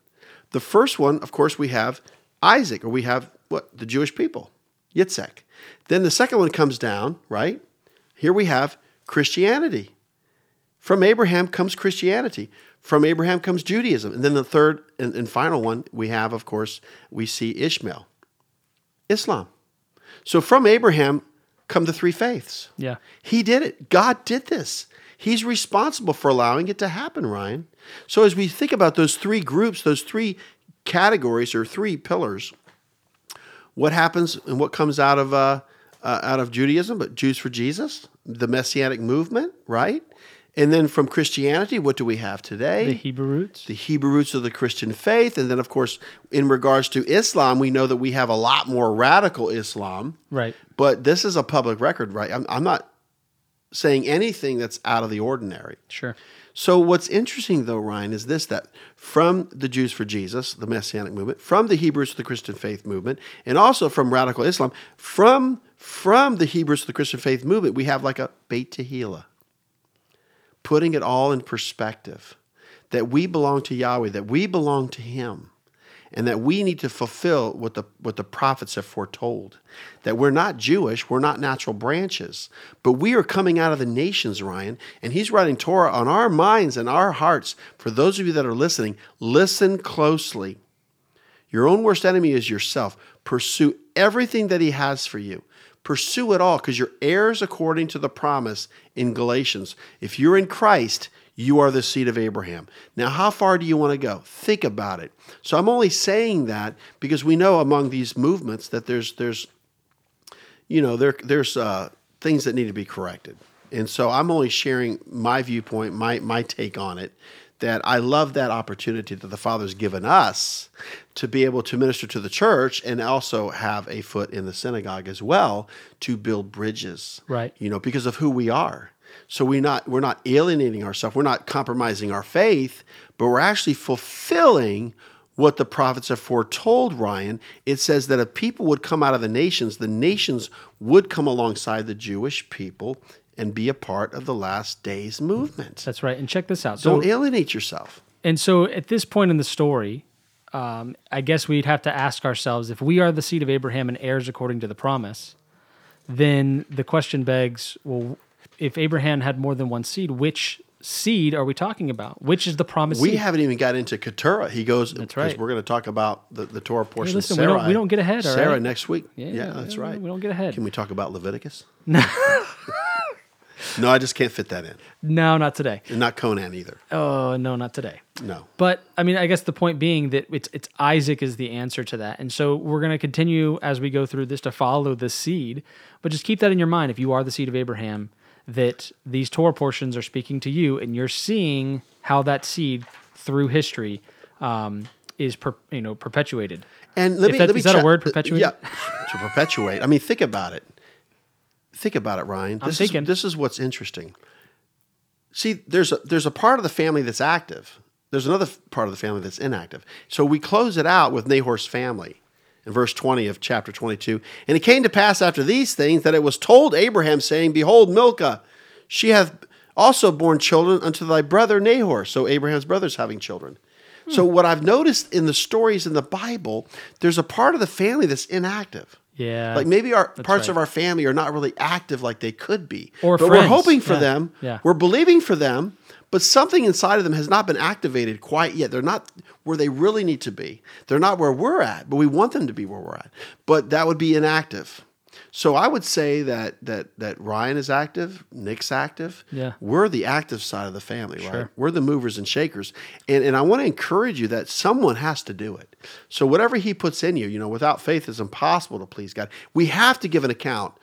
The first one, of course, we have Isaac, or we have what? The Jewish people, Yitzhak. Then the second one comes down, right? Here we have Christianity From Abraham comes Christianity. From Abraham comes Judaism. And then the third and, and final one we have, of course, we see Ishmael, Islam. So from Abraham come the three faiths. Yeah. He did it. God did this. He's responsible for allowing it to happen, Ryan. So as we think about those three groups, those three categories or three pillars, what happens and what comes out of uh, uh, out of Judaism, but Jews for Jesus, the Messianic movement, right? And then from Christianity, what do we have today? The Hebrew roots. the Hebrew roots of the Christian faith. And then, of course, in regards to Islam, we know that we have a lot more radical Islam. Right. But this is a public record, right? I'm, I'm not saying anything that's out of the ordinary. Sure. So, what's interesting, though, Ryan, is this that from the Jews for Jesus, the Messianic movement, from the Hebrews to the Christian faith movement, and also from radical Islam, from, from the Hebrews to the Christian faith movement, we have like a Beit Tehillah, putting it all in perspective that we belong to Yahweh, that we belong to Him, and that we need to fulfill what the, what the prophets have foretold. That we're not Jewish, we're not natural branches, but we are coming out of the nations, Ryan, and He's writing Torah on our minds and our hearts. For those of you that are listening, listen closely. Your own worst enemy is yourself. Pursue everything that He has for you. Pursue it all because you're heirs according to the promise in Galatians. If you're in Christ, you are the seed of Abraham. Now, how far do you want to go? Think about it. So I'm only saying that because we know among these movements that there's there's you know there there's uh, things that need to be corrected, and so I'm only sharing my viewpoint, my my take on it. That I love that opportunity that the Father's given us to be able to minister to the church and also have a foot in the synagogue as well to build bridges. Right. You know, because of who we are. So we not we're not alienating ourselves. We're not compromising our faith, but we're actually fulfilling what the prophets have foretold, Ryan. It says that if people would come out of the nations, the nations would come alongside the Jewish people and be a part of the last days movement. That's right. And check this out. Don't alienate yourself. And so at this point in the story, um, I guess we'd have to ask ourselves if we are the seed of Abraham and heirs according to the promise, then the question begs well, if Abraham had more than one seed, which seed are we talking about? Which is the promise? We seed? haven't even got into Keturah. He goes, That's because right. we're going to talk about the, the Torah portion. listen, of we don't- we don't get ahead, Sarah right? next week. Yeah, Yeah, that's right. we don't get ahead. Can we talk about Leviticus? No. no, I just can't fit that in. no, not today. And not Conan either. Oh, no, not today. No. But I mean, I guess the point being that it's it's Isaac is the answer to that, and so we're going to continue as we go through this to follow the seed. But just keep that in your mind if you are the seed of Abraham, that these Torah portions are speaking to you, and you're seeing how that seed through history um, is per, you know perpetuated. And let me, that- let me is that a word, perpetuate? Yeah, to perpetuate. I mean, think about it. Think about it, Ryan. I'm This thinking. is this is what's interesting. See, there's a there's a part of the family that's active. There's another part of the family that's inactive. So we close it out with Nahor's family in verse 20 of chapter 22. And it came to pass after these things that it was told Abraham, saying, Behold, Milcah, she hath also borne children unto thy brother Nahor. So Abraham's brother's having children. So hmm. what I've noticed in the stories in the Bible, there's a part of the family that's inactive. Yeah, Like maybe our parts right. of our family are not really active like they could be. Or but friends. we're hoping for Yeah. them. Yeah. We're believing for them, but something inside of them has not been activated quite yet. They're not where they really need to be. They're not where we're at, but we want them to be where we're at. But that would be inactive. So I would say that that that Ryan is active, Nick's active. Yeah. We're the active side of the family, right? We're the movers and shakers. And and I want to encourage you that someone has to do it. So whatever he puts in you, you know, without faith it's impossible to please God. We have to give an account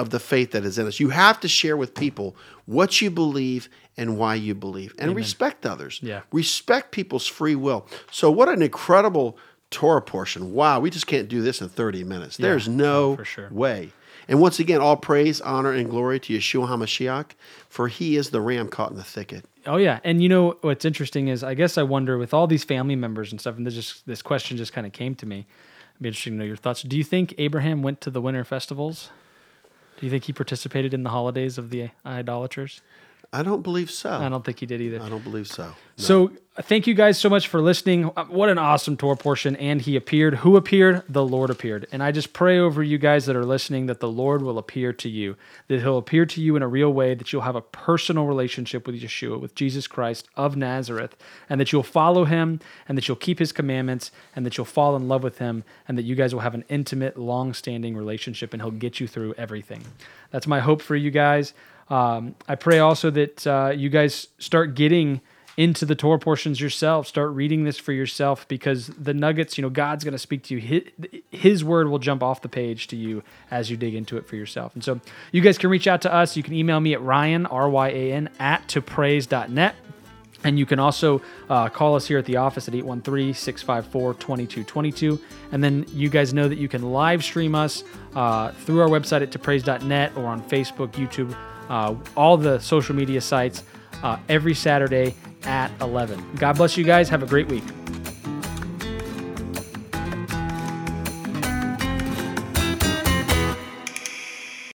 of the faith that is in us. You have to share with people what you believe and why you believe and respect others. Yeah. Respect people's free will. So what an incredible Torah portion. Wow, we just can't do this in 30 minutes. There's oh, no for sure. way. And once again, all praise, honor, and glory to Yeshua HaMashiach, for he is the ram caught in the thicket. Oh yeah, and you know what's interesting is I guess I wonder with all these family members and stuff, and this just this question just kind of came to me. It'd be interesting to know your thoughts. Do you think Abraham went to the winter festivals? Do you think he participated in the holidays of the idolaters? I don't believe so. I don't think he did either. I don't believe so. So thank you guys so much for listening. Uh, What an awesome Torah portion. And he appeared. Who appeared? The Lord appeared. And I just pray over you guys that are listening that the Lord will appear to you, that he'll appear to you in a real way, that you'll have a personal relationship with Yeshua, with Jesus Christ of Nazareth, and that you'll follow him, and that you'll keep his commandments, and that you'll fall in love with him, and that you guys will have an intimate, long standing relationship, and he'll get you through everything. That's my hope for you guys. Um, I pray also that uh, you guys start getting into the Torah portions yourself. Start reading this for yourself because the nuggets, you know, God's going to speak to you. His, his word will jump off the page to you as you dig into it for yourself. And so you guys can reach out to us. You can email me at ryan, R-Y-A-N, at topraise.net. And you can also uh, call us here at the office at 813 654 2222. And then you guys know that you can live stream us uh, through our website at topraise.net or on Facebook, YouTube, uh, all the social media sites uh, every Saturday at 11. God bless you guys. Have a great week.